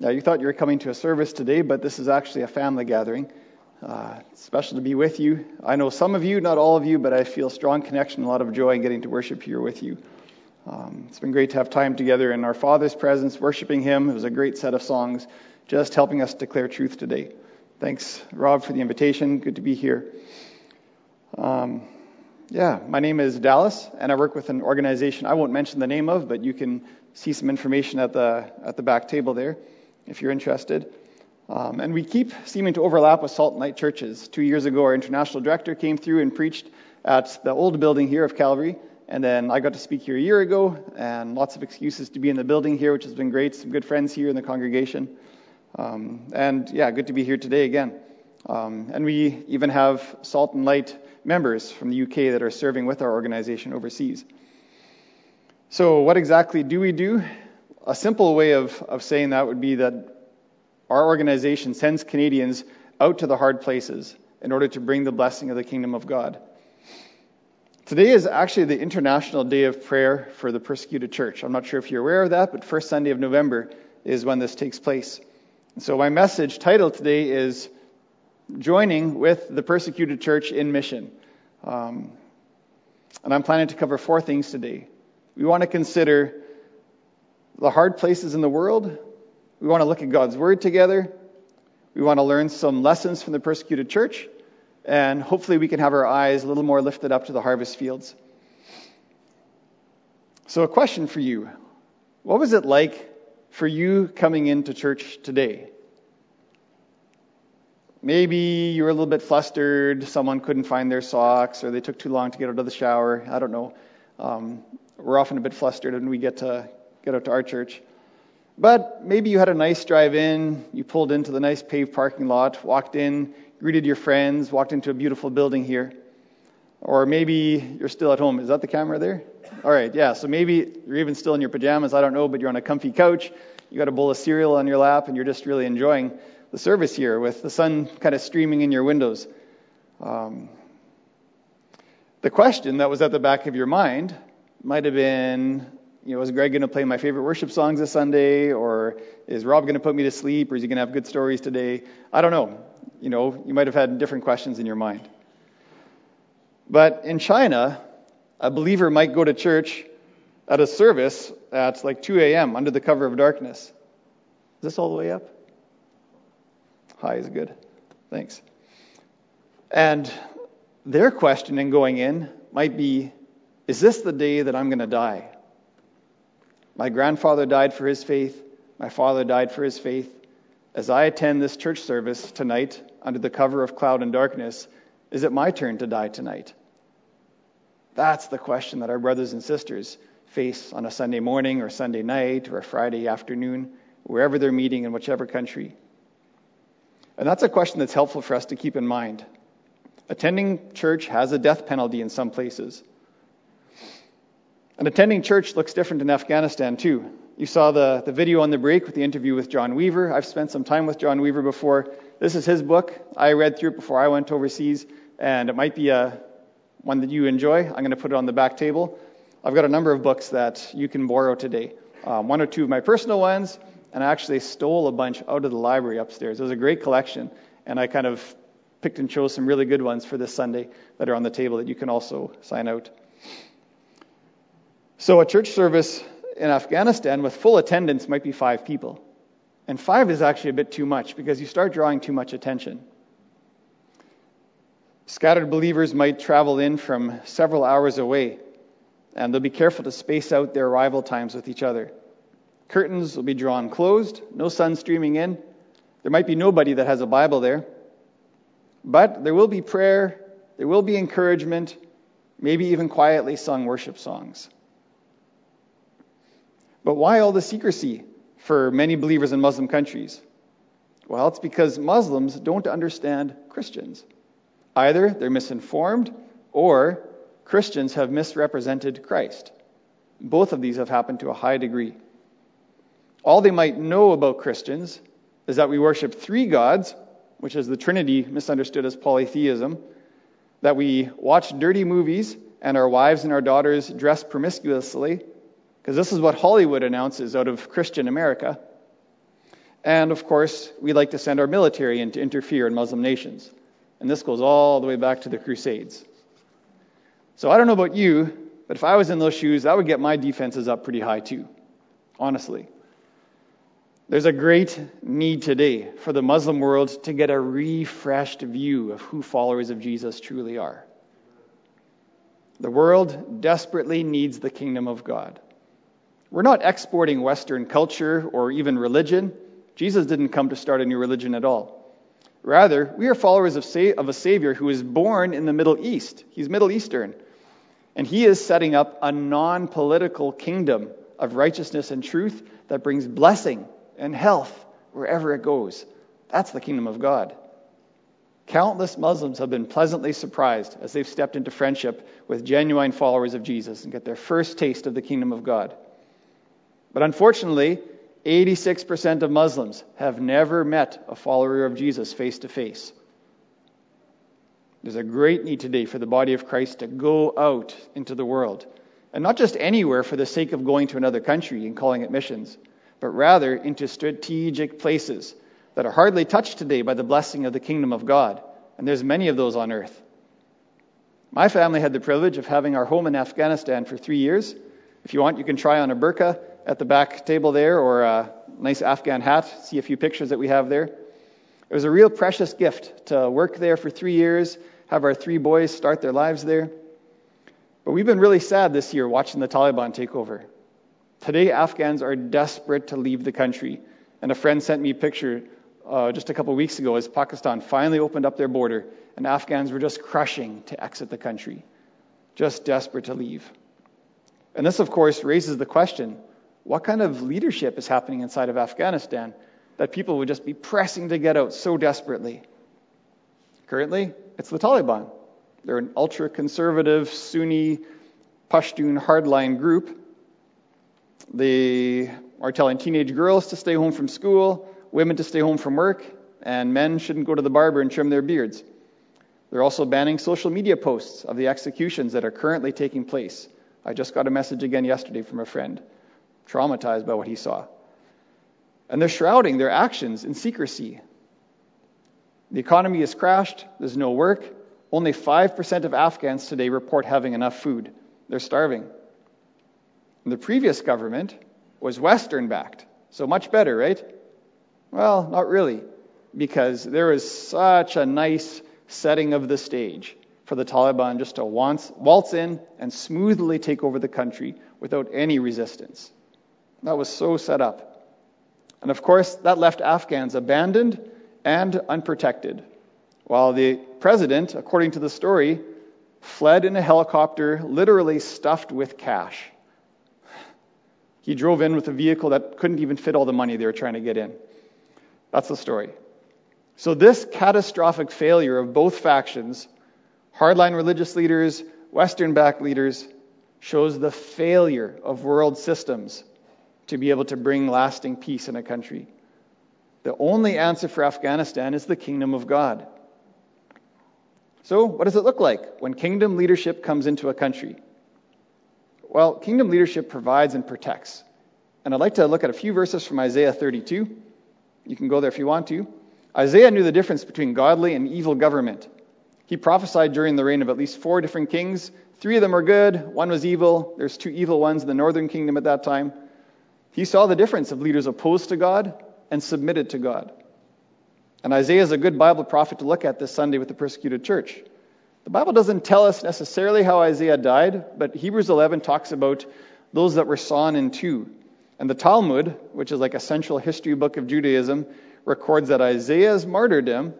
Now, you thought you were coming to a service today, but this is actually a family gathering. Uh, special to be with you. I know some of you, not all of you, but I feel strong connection, a lot of joy in getting to worship here with you. Um, it's been great to have time together in our Father's presence, worshiping Him. It was a great set of songs, just helping us declare truth today. Thanks, Rob, for the invitation. Good to be here. Um, yeah, my name is Dallas, and I work with an organization I won't mention the name of, but you can see some information at the at the back table there if you're interested. Um, and we keep seeming to overlap with Salt and Light churches. Two years ago, our international director came through and preached at the old building here of Calvary. And then I got to speak here a year ago, and lots of excuses to be in the building here, which has been great. Some good friends here in the congregation. Um, and yeah, good to be here today again. Um, and we even have Salt and Light members from the UK that are serving with our organization overseas. So, what exactly do we do? A simple way of, of saying that would be that our organization sends Canadians out to the hard places in order to bring the blessing of the kingdom of God. Today is actually the International Day of Prayer for the Persecuted Church. I'm not sure if you're aware of that, but first Sunday of November is when this takes place. And so my message title today is Joining with the Persecuted Church in Mission. Um, and I'm planning to cover four things today. We want to consider the hard places in the world. We want to look at God's Word together. We want to learn some lessons from the persecuted church. And hopefully, we can have our eyes a little more lifted up to the harvest fields. So, a question for you What was it like for you coming into church today? Maybe you were a little bit flustered, someone couldn't find their socks, or they took too long to get out of the shower. I don't know. Um, we're often a bit flustered when we get to get out to our church. But maybe you had a nice drive in, you pulled into the nice paved parking lot, walked in, greeted your friends, walked into a beautiful building here. Or maybe you're still at home. Is that the camera there? All right, yeah. So maybe you're even still in your pajamas, I don't know, but you're on a comfy couch, you got a bowl of cereal on your lap, and you're just really enjoying the service here with the sun kind of streaming in your windows. Um, the question that was at the back of your mind might have been you know, is Greg going to play my favorite worship songs this Sunday? Or is Rob going to put me to sleep? Or is he going to have good stories today? I don't know. You know, you might have had different questions in your mind. But in China, a believer might go to church at a service at like 2 a.m. under the cover of darkness. Is this all the way up? High is good. Thanks. And their question in going in might be Is this the day that I'm going to die? My grandfather died for his faith. My father died for his faith. As I attend this church service tonight under the cover of cloud and darkness, is it my turn to die tonight? That's the question that our brothers and sisters face on a Sunday morning or Sunday night or a Friday afternoon, wherever they're meeting in whichever country. And that's a question that's helpful for us to keep in mind. Attending church has a death penalty in some places. And attending church looks different in Afghanistan, too. You saw the, the video on the break with the interview with John Weaver. I've spent some time with John Weaver before. This is his book. I read through it before I went overseas, and it might be a, one that you enjoy. I'm going to put it on the back table. I've got a number of books that you can borrow today. Um, one or two of my personal ones, and I actually stole a bunch out of the library upstairs. It was a great collection, and I kind of picked and chose some really good ones for this Sunday that are on the table that you can also sign out. So a church service in Afghanistan with full attendance might be five people. And five is actually a bit too much because you start drawing too much attention. Scattered believers might travel in from several hours away, and they'll be careful to space out their arrival times with each other. Curtains will be drawn closed, no sun streaming in. There might be nobody that has a Bible there. But there will be prayer, there will be encouragement, maybe even quietly sung worship songs. But why all the secrecy for many believers in Muslim countries? Well, it's because Muslims don't understand Christians. Either they're misinformed or Christians have misrepresented Christ. Both of these have happened to a high degree. All they might know about Christians is that we worship three gods, which is the Trinity misunderstood as polytheism, that we watch dirty movies and our wives and our daughters dress promiscuously, because this is what Hollywood announces out of Christian America. And of course, we like to send our military in to interfere in Muslim nations. And this goes all the way back to the Crusades. So I don't know about you, but if I was in those shoes, I would get my defenses up pretty high too, honestly. There's a great need today for the Muslim world to get a refreshed view of who followers of Jesus truly are. The world desperately needs the kingdom of God. We're not exporting Western culture or even religion. Jesus didn't come to start a new religion at all. Rather, we are followers of, a Savior who is born in the Middle East. He's Middle Eastern. And he is setting up a non political kingdom of righteousness and truth that brings blessing and health wherever it goes. That's the kingdom of God. Countless Muslims have been pleasantly surprised as they've stepped into friendship with genuine followers of Jesus and get their first taste of the kingdom of God. But unfortunately, 86% of Muslims have never met a follower of Jesus face to face. There's a great need today for the body of Christ to go out into the world. And not just anywhere for the sake of going to another country and calling it missions, but rather into strategic places that are hardly touched today by the blessing of the kingdom of God. And there's many of those on earth. My family had the privilege of having our home in Afghanistan for three years. If you want, you can try on a burqa at the back table there or a nice Afghan hat. See a few pictures that we have there. It was a real precious gift to work there for three years, have our three boys start their lives there. But we've been really sad this year watching the Taliban take over. Today, Afghans are desperate to leave the country. And a friend sent me a picture uh, just a couple weeks ago as Pakistan finally opened up their border, and Afghans were just crushing to exit the country, just desperate to leave. And this, of course, raises the question what kind of leadership is happening inside of Afghanistan that people would just be pressing to get out so desperately? Currently, it's the Taliban. They're an ultra conservative, Sunni, Pashtun hardline group. They are telling teenage girls to stay home from school, women to stay home from work, and men shouldn't go to the barber and trim their beards. They're also banning social media posts of the executions that are currently taking place. I just got a message again yesterday from a friend, traumatized by what he saw. And they're shrouding their actions in secrecy. The economy has crashed, there's no work. Only 5% of Afghans today report having enough food. They're starving. And the previous government was Western backed, so much better, right? Well, not really, because there is such a nice setting of the stage for the Taliban just to waltz in and smoothly take over the country without any resistance. That was so set up. And of course, that left Afghans abandoned and unprotected, while the president, according to the story, fled in a helicopter literally stuffed with cash. He drove in with a vehicle that couldn't even fit all the money they were trying to get in. That's the story. So, this catastrophic failure of both factions, hardline religious leaders, Western backed leaders, shows the failure of world systems to be able to bring lasting peace in a country. The only answer for Afghanistan is the kingdom of God. So, what does it look like when kingdom leadership comes into a country? Well, kingdom leadership provides and protects. And I'd like to look at a few verses from Isaiah 32. You can go there if you want to. Isaiah knew the difference between godly and evil government. He prophesied during the reign of at least four different kings. Three of them were good, one was evil. There's two evil ones in the northern kingdom at that time. He saw the difference of leaders opposed to God and submitted to God. And Isaiah is a good Bible prophet to look at this Sunday with the persecuted church. The Bible doesn't tell us necessarily how Isaiah died, but Hebrews 11 talks about those that were sawn in two. And the Talmud, which is like a central history book of Judaism, records that Isaiah's martyrdom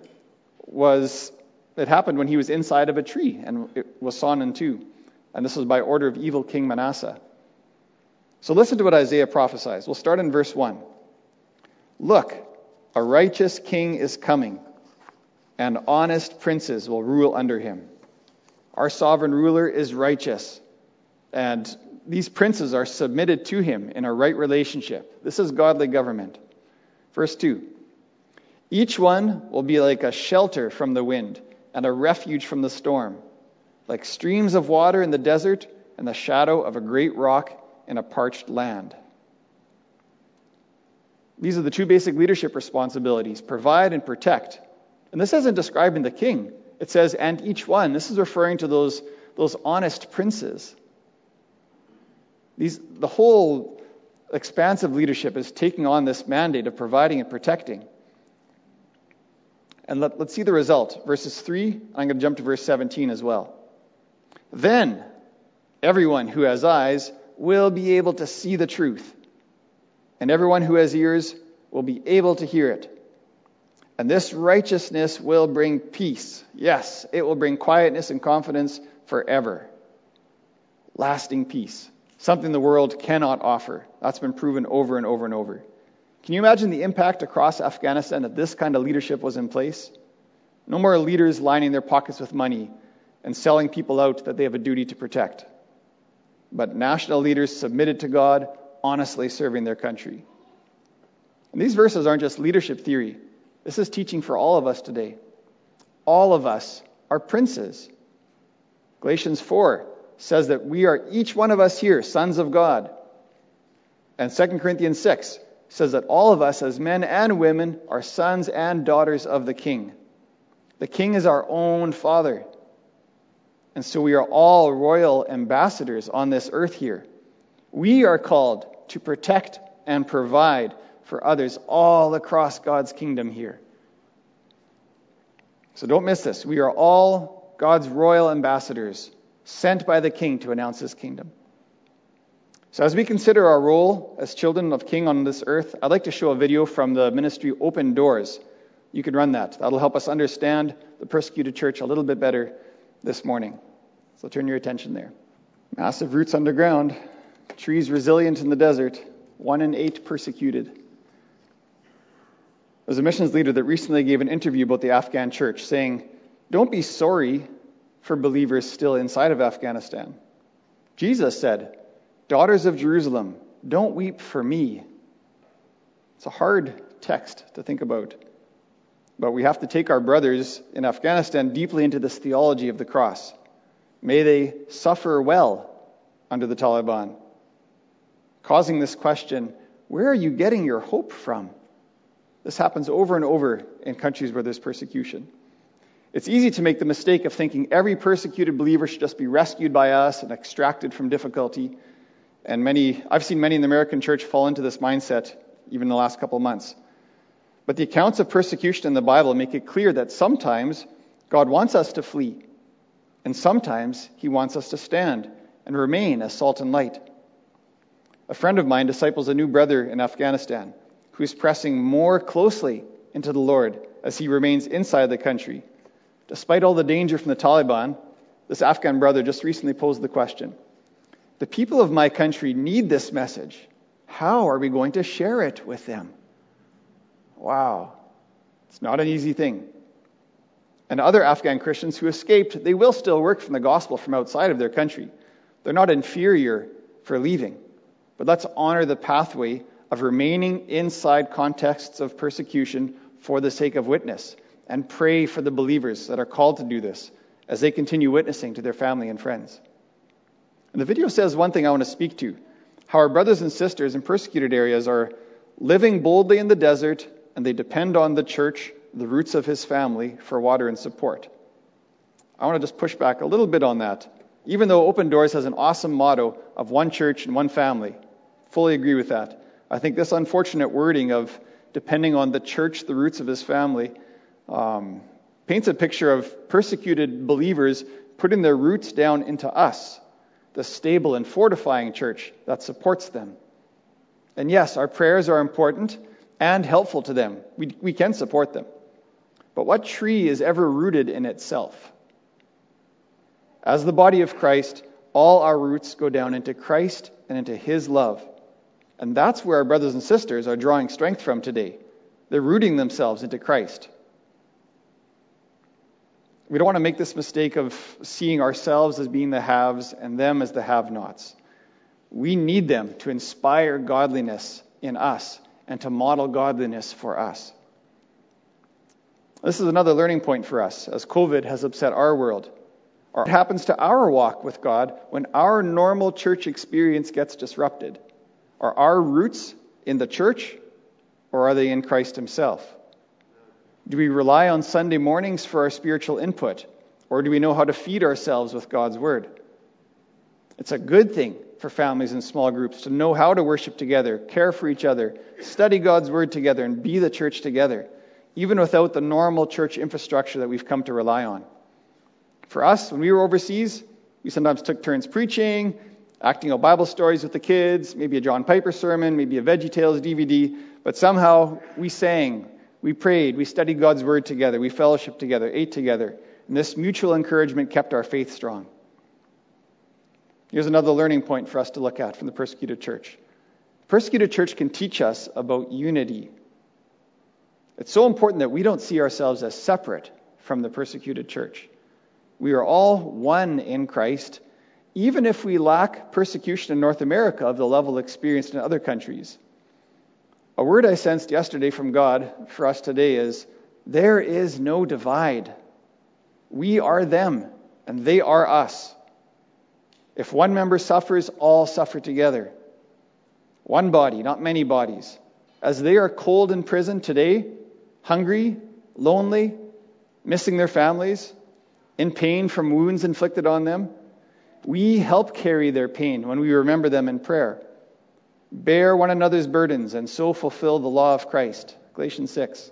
was it happened when he was inside of a tree and it was sawn in two. And this was by order of evil King Manasseh. So listen to what Isaiah prophesies. We'll start in verse 1. Look, a righteous king is coming, and honest princes will rule under him. Our sovereign ruler is righteous, and these princes are submitted to him in a right relationship. This is godly government. Verse 2 Each one will be like a shelter from the wind and a refuge from the storm, like streams of water in the desert and the shadow of a great rock in a parched land. These are the two basic leadership responsibilities provide and protect. And this isn't describing the king. It says, and each one. This is referring to those, those honest princes. These, the whole expansive leadership is taking on this mandate of providing and protecting. And let, us see the result. Verses 3, I'm going to jump to verse 17 as well. Then everyone who has eyes will be able to see the truth, and everyone who has ears will be able to hear it. And this righteousness will bring peace. Yes, it will bring quietness and confidence forever. Lasting peace. Something the world cannot offer. That's been proven over and over and over. Can you imagine the impact across Afghanistan if this kind of leadership was in place? No more leaders lining their pockets with money and selling people out that they have a duty to protect, but national leaders submitted to God, honestly serving their country. And these verses aren't just leadership theory, this is teaching for all of us today. All of us are princes. Galatians 4 says that we are each one of us here sons of God. And 2 Corinthians 6 says that all of us, as men and women, are sons and daughters of the King. The King is our own Father. And so we are all royal ambassadors on this earth here. We are called to protect and provide for others all across God's kingdom here. So don't miss this. We are all God's royal ambassadors sent by the King to announce his kingdom. So, as we consider our role as children of King on this earth, I'd like to show a video from the ministry Open Doors. You can run that. That'll help us understand the persecuted church a little bit better this morning. So, turn your attention there. Massive roots underground, trees resilient in the desert, one in eight persecuted. There's a missions leader that recently gave an interview about the Afghan church saying, Don't be sorry for believers still inside of Afghanistan. Jesus said, Daughters of Jerusalem, don't weep for me. It's a hard text to think about. But we have to take our brothers in Afghanistan deeply into this theology of the cross. May they suffer well under the Taliban, causing this question where are you getting your hope from? This happens over and over in countries where there's persecution. It's easy to make the mistake of thinking every persecuted believer should just be rescued by us and extracted from difficulty and many, I've seen many in the American church fall into this mindset even in the last couple of months. But the accounts of persecution in the Bible make it clear that sometimes God wants us to flee, and sometimes He wants us to stand and remain as salt and light. A friend of mine disciples a new brother in Afghanistan who's pressing more closely into the Lord as he remains inside the country. Despite all the danger from the Taliban, this Afghan brother just recently posed the question the people of my country need this message. How are we going to share it with them? Wow. It's not an easy thing. And other Afghan Christians who escaped, they will still work from the gospel from outside of their country. They're not inferior for leaving. But let's honor the pathway of remaining inside contexts of persecution for the sake of witness and pray for the believers that are called to do this as they continue witnessing to their family and friends. And the video says one thing I want to speak to how our brothers and sisters in persecuted areas are living boldly in the desert and they depend on the church, the roots of his family, for water and support. I want to just push back a little bit on that. Even though Open Doors has an awesome motto of one church and one family, fully agree with that. I think this unfortunate wording of depending on the church, the roots of his family, um, paints a picture of persecuted believers putting their roots down into us the stable and fortifying church that supports them. And yes, our prayers are important and helpful to them. We, we can support them. But what tree is ever rooted in itself? As the body of Christ, all our roots go down into Christ and into His love. And that's where our brothers and sisters are drawing strength from today. They're rooting themselves into Christ. We don't want to make this mistake of seeing ourselves as being the haves and them as the have nots. We need them to inspire godliness in us and to model godliness for us. This is another learning point for us as COVID has upset our world. What happens to our walk with God when our normal church experience gets disrupted? Are our roots in the church or are they in Christ Himself? Do we rely on Sunday mornings for our spiritual input, or do we know how to feed ourselves with God's Word? It's a good thing for families and small groups to know how to worship together, care for each other, study God's Word together, and be the church together, even without the normal church infrastructure that we've come to rely on. For us, when we were overseas, we sometimes took turns preaching, acting out Bible stories with the kids, maybe a John Piper sermon, maybe a Veggie Tales DVD, but somehow we sang, we prayed, we studied God's Word together, we fellowshiped together, ate together, and this mutual encouragement kept our faith strong. Here's another learning point for us to look at from the persecuted church. Persecuted church can teach us about unity. It's so important that we don't see ourselves as separate from the persecuted church. We are all one in Christ, even if we lack persecution in North America of the level experienced in other countries. A word I sensed yesterday from God for us today is there is no divide. We are them, and they are us. If one member suffers, all suffer together. One body, not many bodies. As they are cold in prison today, hungry, lonely, missing their families, in pain from wounds inflicted on them, we help carry their pain when we remember them in prayer. Bear one another's burdens and so fulfill the law of Christ. Galatians 6.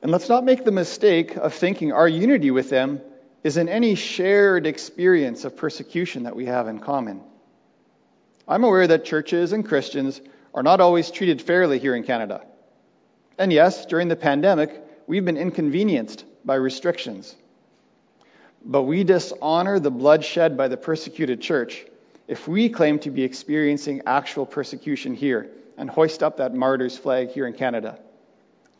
And let's not make the mistake of thinking our unity with them is in any shared experience of persecution that we have in common. I'm aware that churches and Christians are not always treated fairly here in Canada. And yes, during the pandemic, we've been inconvenienced by restrictions. But we dishonor the bloodshed by the persecuted church if we claim to be experiencing actual persecution here and hoist up that martyr's flag here in Canada.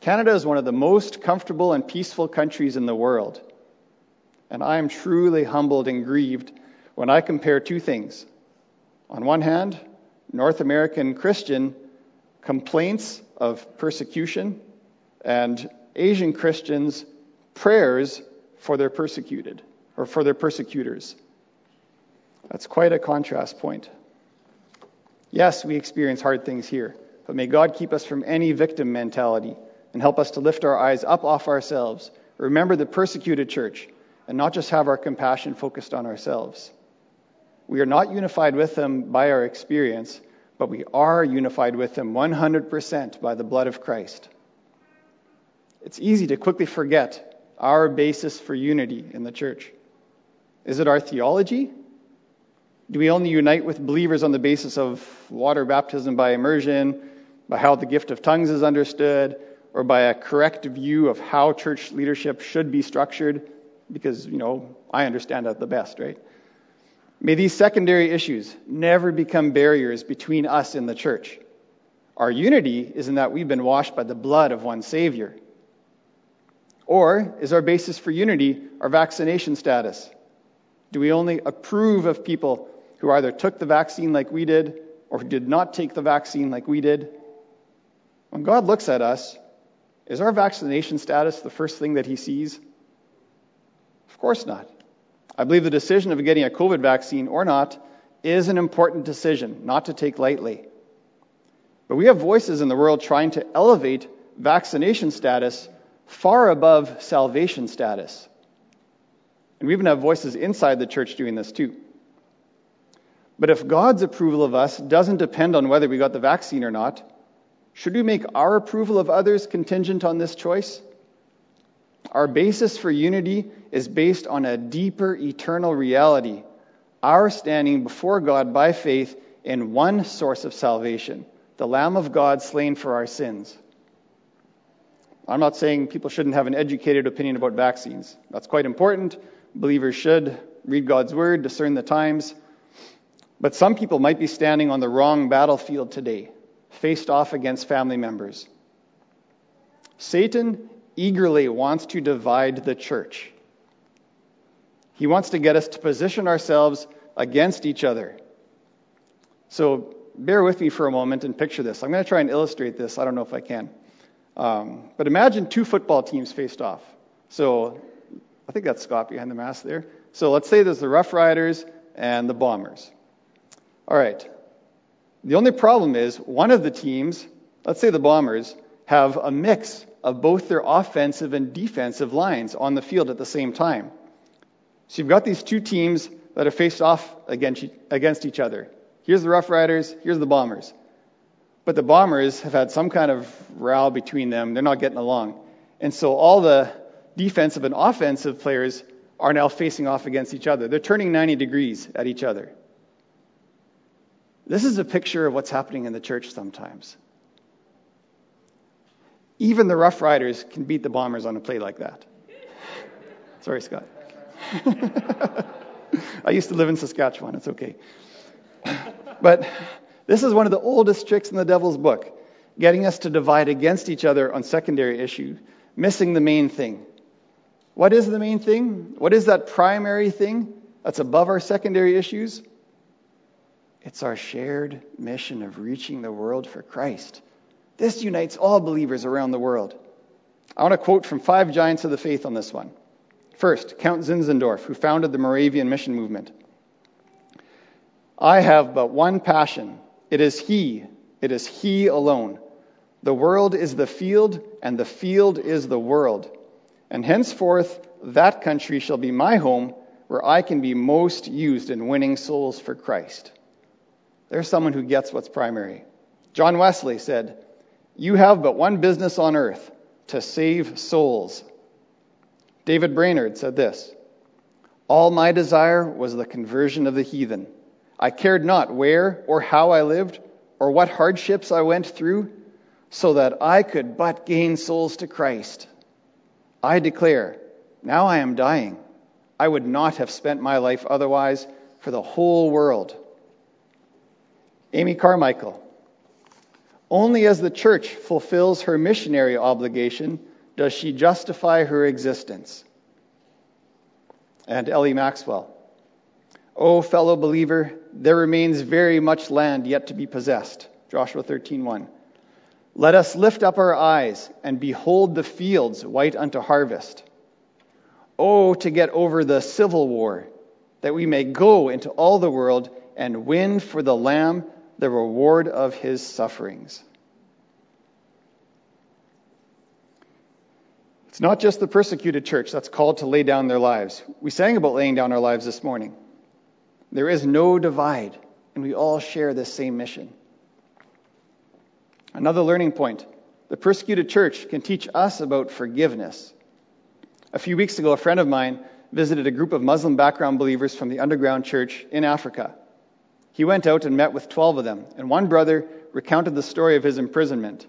Canada is one of the most comfortable and peaceful countries in the world. And I am truly humbled and grieved when I compare two things. On one hand, North American Christian complaints of persecution and Asian Christians' prayers for their persecuted or for their persecutors. That's quite a contrast point. Yes, we experience hard things here, but may God keep us from any victim mentality and help us to lift our eyes up off ourselves. Remember the persecuted church and not just have our compassion focused on ourselves. We are not unified with them by our experience, but we are unified with them 100% by the blood of Christ. It's easy to quickly forget our basis for unity in the church. Is it our theology? Do we only unite with believers on the basis of water baptism by immersion, by how the gift of tongues is understood, or by a correct view of how church leadership should be structured? because, you know, I understand that the best, right? May these secondary issues never become barriers between us and the church. Our unity is in that we've been washed by the blood of one Savior. Or is our basis for unity our vaccination status? Do we only approve of people who either took the vaccine like we did or who did not take the vaccine like we did? When God looks at us, is our vaccination status the first thing that He sees? Of course not. I believe the decision of getting a COVID vaccine or not is an important decision, not to take lightly. But we have voices in the world trying to elevate vaccination status far above salvation status. And we even have voices inside the church doing this too. But if God's approval of us doesn't depend on whether we got the vaccine or not, should we make our approval of others contingent on this choice? Our basis for unity is based on a deeper eternal reality, our standing before God by faith in one source of salvation, the Lamb of God slain for our sins. I'm not saying people shouldn't have an educated opinion about vaccines. That's quite important. Believers should read God's word, discern the times. But some people might be standing on the wrong battlefield today, faced off against family members. Satan eagerly wants to divide the church. He wants to get us to position ourselves against each other. So bear with me for a moment and picture this. I'm going to try and illustrate this. I don't know if I can. Um, but imagine two football teams faced off. So I think that's Scott behind the mask there. So let's say there's the Rough Riders and the Bombers. All right. The only problem is one of the teams let's say the Bombers, have a mix of both their offensive and defensive lines on the field at the same time. So you've got these two teams that are faced off against each other. Here's the Rough Riders, here's the Bombers. But the Bombers have had some kind of row between them. They're not getting along. And so all the defensive and offensive players are now facing off against each other. They're turning 90 degrees at each other. This is a picture of what's happening in the church sometimes. Even the Rough Riders can beat the Bombers on a play like that. Sorry, Scott. I used to live in Saskatchewan. It's okay. But this is one of the oldest tricks in the devil's book, getting us to divide against each other on secondary issues, missing the main thing. What is the main thing? What is that primary thing that's above our secondary issues? It's our shared mission of reaching the world for Christ. This unites all believers around the world. I want to quote from five giants of the faith on this one. First, Count Zinzendorf, who founded the Moravian mission movement. I have but one passion. It is He. It is He alone. The world is the field, and the field is the world. And henceforth, that country shall be my home, where I can be most used in winning souls for Christ. There's someone who gets what's primary. John Wesley said, You have but one business on earth to save souls. David Brainerd said this All my desire was the conversion of the heathen. I cared not where or how I lived or what hardships I went through, so that I could but gain souls to Christ. I declare, now I am dying. I would not have spent my life otherwise for the whole world. Amy Carmichael. Only as the church fulfills her missionary obligation does she justify her existence. And Ellie Maxwell. O fellow believer, there remains very much land yet to be possessed. Joshua 13:1. Let us lift up our eyes and behold the fields white unto harvest. Oh, to get over the civil war, that we may go into all the world and win for the Lamb the reward of his sufferings. It's not just the persecuted church that's called to lay down their lives. We sang about laying down our lives this morning. There is no divide, and we all share this same mission. Another learning point the persecuted church can teach us about forgiveness. A few weeks ago, a friend of mine visited a group of Muslim background believers from the underground church in Africa. He went out and met with 12 of them, and one brother recounted the story of his imprisonment.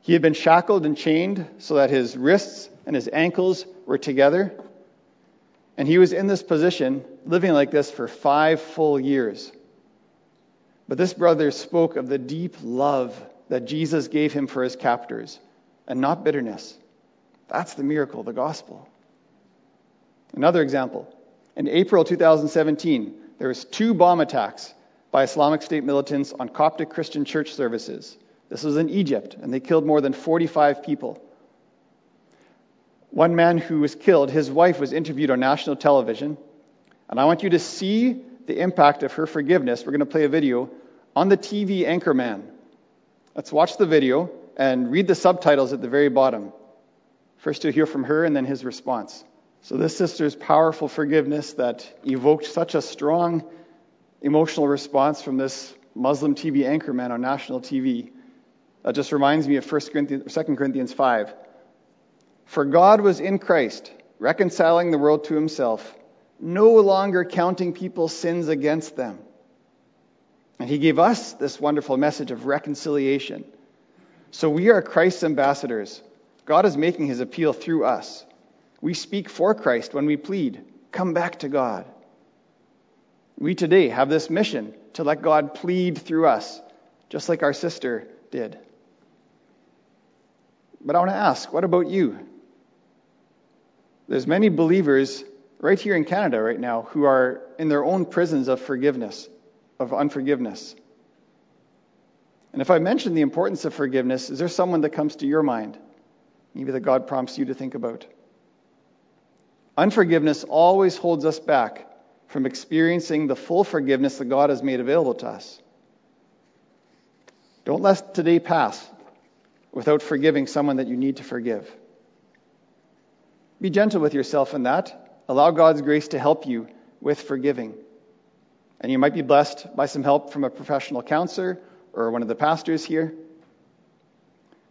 He had been shackled and chained so that his wrists and his ankles were together. And he was in this position, living like this for five full years. But this brother spoke of the deep love that Jesus gave him for his captors, and not bitterness. That's the miracle, the gospel. Another example. In April 2017, there was two bomb attacks by Islamic State militants on Coptic Christian church services. This was in Egypt, and they killed more than 45 people. One man who was killed, his wife was interviewed on national television, and I want you to see the impact of her forgiveness. We're going to play a video on the TV anchorman. Let's watch the video and read the subtitles at the very bottom. First, you'll hear from her and then his response. So, this sister's powerful forgiveness that evoked such a strong emotional response from this Muslim TV anchorman on national TV. That just reminds me of 1 Corinthians, 2 Corinthians 5. For God was in Christ, reconciling the world to himself, no longer counting people's sins against them. And he gave us this wonderful message of reconciliation. So we are Christ's ambassadors. God is making his appeal through us. We speak for Christ when we plead, come back to God. We today have this mission to let God plead through us, just like our sister did. But I want to ask, what about you? There's many believers right here in Canada right now who are in their own prisons of forgiveness, of unforgiveness. And if I mention the importance of forgiveness, is there someone that comes to your mind? Maybe that God prompts you to think about. Unforgiveness always holds us back from experiencing the full forgiveness that God has made available to us. Don't let today pass without forgiving someone that you need to forgive. Be gentle with yourself in that. Allow God's grace to help you with forgiving. And you might be blessed by some help from a professional counselor or one of the pastors here.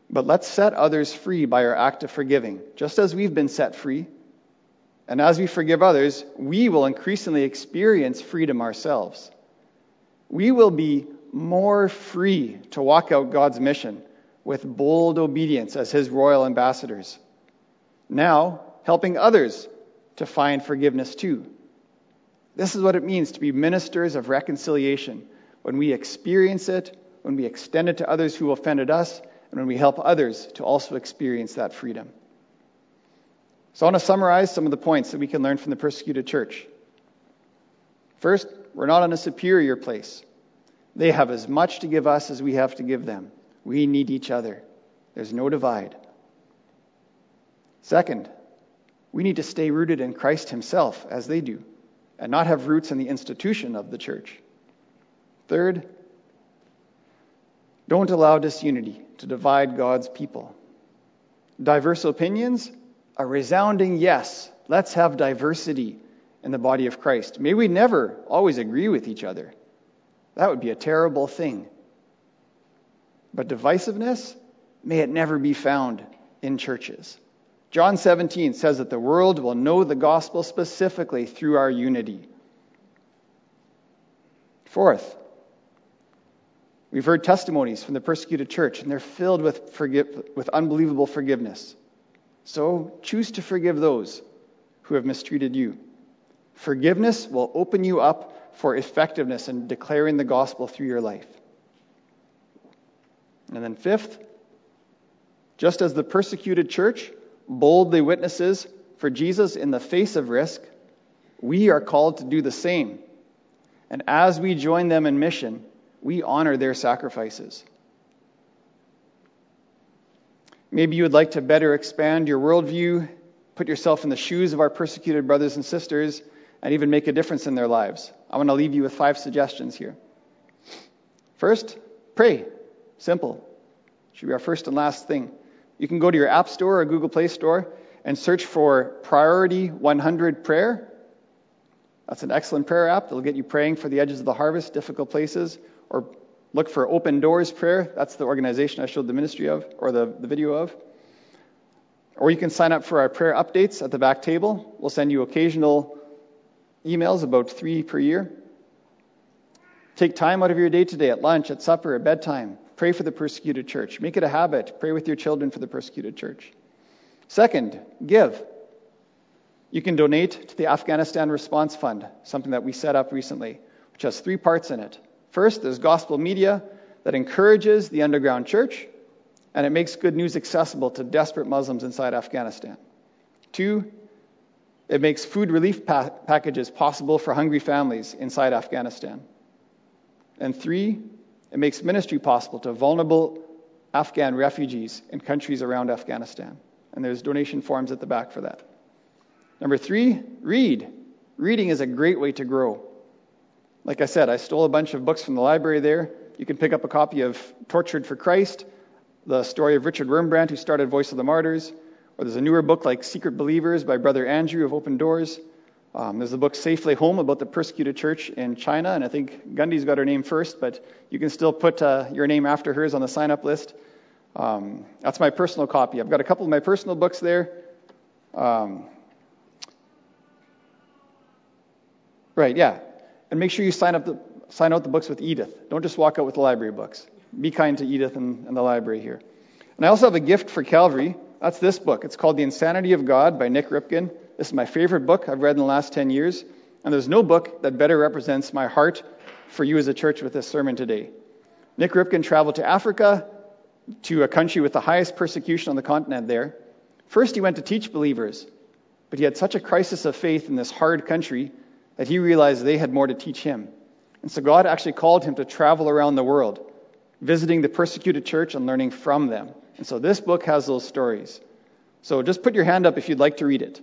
But let's set others free by our act of forgiving, just as we've been set free. And as we forgive others, we will increasingly experience freedom ourselves. We will be more free to walk out God's mission with bold obedience as His royal ambassadors. Now, helping others to find forgiveness too. This is what it means to be ministers of reconciliation when we experience it, when we extend it to others who offended us, and when we help others to also experience that freedom. So I want to summarize some of the points that we can learn from the persecuted church. First, we're not in a superior place. They have as much to give us as we have to give them. We need each other. There's no divide. Second, we need to stay rooted in Christ Himself as they do, and not have roots in the institution of the church. Third, don't allow disunity to divide God's people. Diverse opinions a resounding yes. Let's have diversity in the body of Christ. May we never always agree with each other. That would be a terrible thing. But divisiveness, may it never be found in churches. John 17 says that the world will know the gospel specifically through our unity. Fourth, we've heard testimonies from the persecuted church, and they're filled with, with unbelievable forgiveness. So choose to forgive those who have mistreated you. Forgiveness will open you up for effectiveness in declaring the gospel through your life. And then, fifth, just as the persecuted church boldly witnesses for Jesus in the face of risk, we are called to do the same. And as we join them in mission, we honor their sacrifices. Maybe you would like to better expand your worldview, put yourself in the shoes of our persecuted brothers and sisters, and even make a difference in their lives. I want to leave you with five suggestions here. First, pray. Simple. Should be our first and last thing. You can go to your App Store or Google Play Store and search for Priority 100 Prayer. That's an excellent prayer app that'll get you praying for the edges of the harvest, difficult places, or Look for Open Doors Prayer. That's the organization I showed the ministry of, or the, the video of. Or you can sign up for our prayer updates at the back table. We'll send you occasional emails, about three per year. Take time out of your day today at lunch, at supper, at bedtime. Pray for the persecuted church. Make it a habit. Pray with your children for the persecuted church. Second, give. You can donate to the Afghanistan Response Fund, something that we set up recently, which has three parts in it. First, there's gospel media that encourages the underground church, and it makes good news accessible to desperate Muslims inside Afghanistan. Two, it makes food relief pa- packages possible for hungry families inside Afghanistan. And three, it makes ministry possible to vulnerable Afghan refugees in countries around Afghanistan. And there's donation forms at the back for that. Number three, read. Reading is a great way to grow. Like I said, I stole a bunch of books from the library there. You can pick up a copy of Tortured for Christ, the story of Richard Wurmbrand, who started Voice of the Martyrs. Or there's a newer book like Secret Believers by Brother Andrew of Open Doors. Um, there's a book Safely Home about the persecuted church in China, and I think Gundy's got her name first, but you can still put uh, your name after hers on the sign up list. Um, that's my personal copy. I've got a couple of my personal books there. Um, right, yeah. And make sure you sign, up the, sign out the books with Edith. Don't just walk out with the library books. Be kind to Edith and, and the library here. And I also have a gift for Calvary. That's this book. It's called The Insanity of God by Nik Ripken. This is my favorite book I've read in the last 10 years. And there's no book that better represents my heart for you as a church with this sermon today. Nik Ripken traveled to Africa, to a country with the highest persecution on the continent there. First, he went to teach believers, but he had such a crisis of faith in this hard country that he realized they had more to teach him. And so God actually called him to travel around the world, visiting the persecuted church and learning from them. And so this book has those stories. So just put your hand up if you'd like to read it.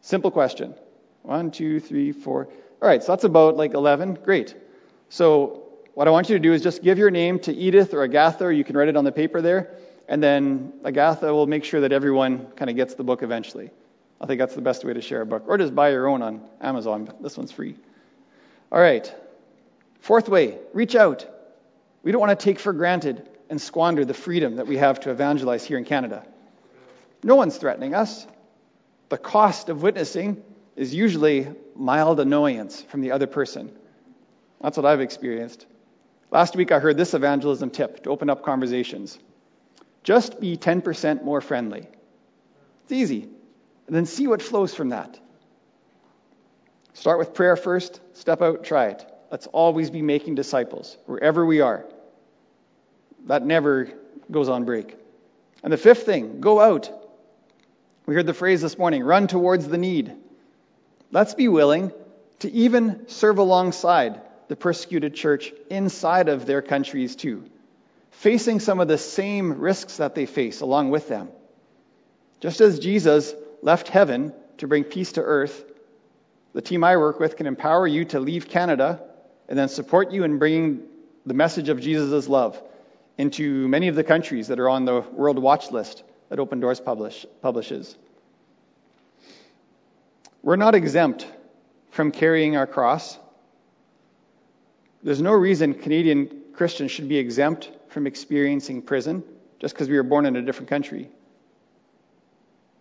Simple question. One, two, three, four. All right, so that's about like 11. Great. So what I want you to do is just give your name to Edith or Agatha, or you can write it on the paper there, and then Agatha will make sure that everyone kind of gets the book eventually. I think that's the best way to share a book. Or just buy your own on Amazon. This one's free. All right. Fourth way reach out. We don't want to take for granted and squander the freedom that we have to evangelize here in Canada. No one's threatening us. The cost of witnessing is usually mild annoyance from the other person. That's what I've experienced. Last week I heard this evangelism tip to open up conversations. Just be 10% more friendly. It's easy. And then see what flows from that. Start with prayer first, step out, try it. Let's always be making disciples wherever we are. That never goes on break. And the fifth thing, go out. We heard the phrase this morning run towards the need. Let's be willing to even serve alongside the persecuted church inside of their countries too, facing some of the same risks that they face along with them. Just as Jesus left heaven to bring peace to earth, the team I work with can empower you to leave Canada and then support you in bringing the message of Jesus' love into many of the countries that are on the World Watch List that Open Doors publish, publishes. We're not exempt from carrying our cross. There's no reason Canadian Christians should be exempt from experiencing prison just because we were born in a different country.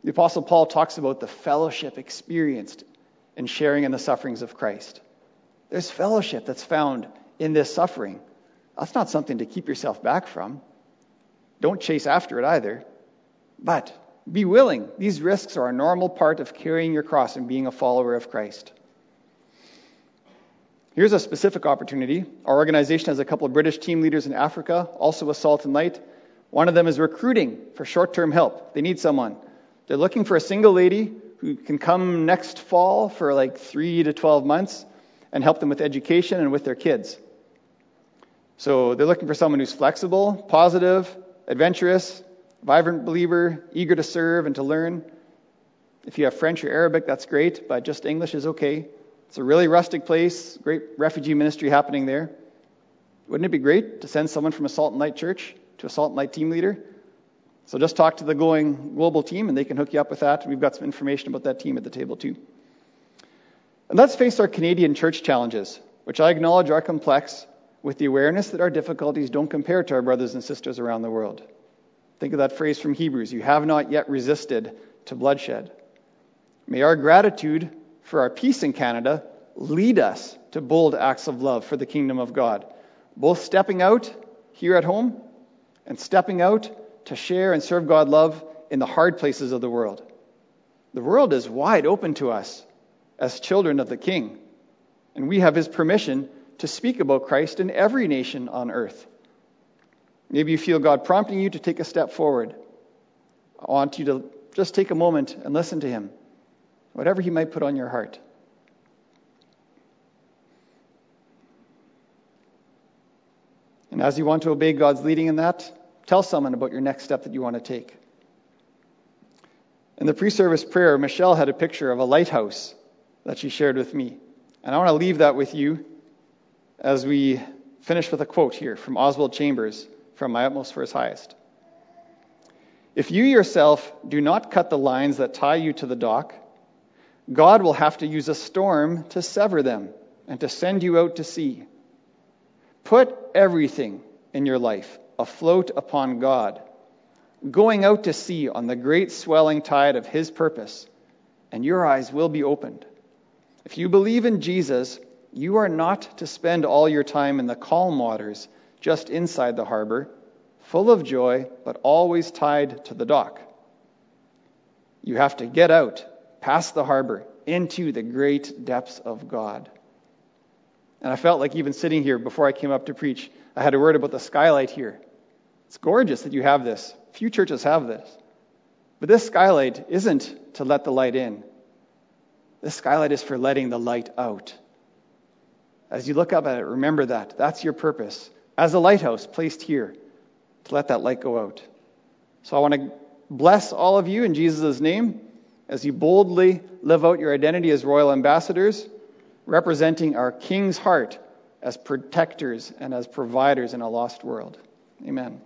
The Apostle Paul talks about the fellowship experienced in sharing in the sufferings of Christ. There's fellowship that's found in this suffering. That's not something to keep yourself back from. Don't chase after it either. But be willing. These risks are a normal part of carrying your cross and being a follower of Christ. Here's a specific opportunity. Our organization has a couple of British team leaders in Africa, also with Salt and Light. One of them is recruiting for short term help. They need someone. They're looking for a single lady who can come next fall for like three to 12 months and help them with education and with their kids. So they're looking for someone who's flexible, positive, adventurous, vibrant believer, eager to serve and to learn. If you have French or Arabic, that's great, but just English is okay. It's a really rustic place, great refugee ministry happening there. Wouldn't it be great to send someone from a Salt and Light church to a Salt and Light team leader? So just talk to the Going Global team and they can hook you up with that. We've got some information about that team at the table too. And let's face our Canadian church challenges, which I acknowledge are complex, with the awareness that our difficulties don't compare to our brothers and sisters around the world. Think of that phrase from Hebrews you have not yet resisted to bloodshed. May our gratitude for our peace in Canada lead us to bold acts of love for the kingdom of God, both stepping out here at home and stepping out to share and serve God love in the hard places of the world. The world is wide open to us as children of the King, and we have His permission to speak about Christ in every nation on earth. Maybe you feel God prompting you to take a step forward. I want you to just take a moment and listen to Him, whatever He might put on your heart. And as you want to obey God's leading in that, Tell someone about your next step that you want to take. In the pre service prayer, Michelle had a picture of a lighthouse that she shared with me. And I want to leave that with you as we finish with a quote here from Oswald Chambers from My Utmost for His Highest. If you yourself do not cut the lines that tie you to the dock, God will have to use a storm to sever them and to send you out to sea. Put everything in your life afloat upon God, going out to sea on the great swelling tide of His purpose, and your eyes will be opened. If you believe in Jesus, you are not to spend all your time in the calm waters just inside the harbor, full of joy, but always tied to the dock. You have to get out, past the harbor, into the great depths of God. And I felt like even sitting here before I came up to preach, I had a word about the skylight here. It's gorgeous that you have this. Few churches have this. But this skylight isn't to let the light in. This skylight is for letting the light out. As you look up at it, remember that. That's your purpose. As a lighthouse placed here, to let that light go out. So I want to bless all of you in Jesus' name as you boldly live out your identity as royal ambassadors, representing our King's heart as protectors and as providers in a lost world. Amen.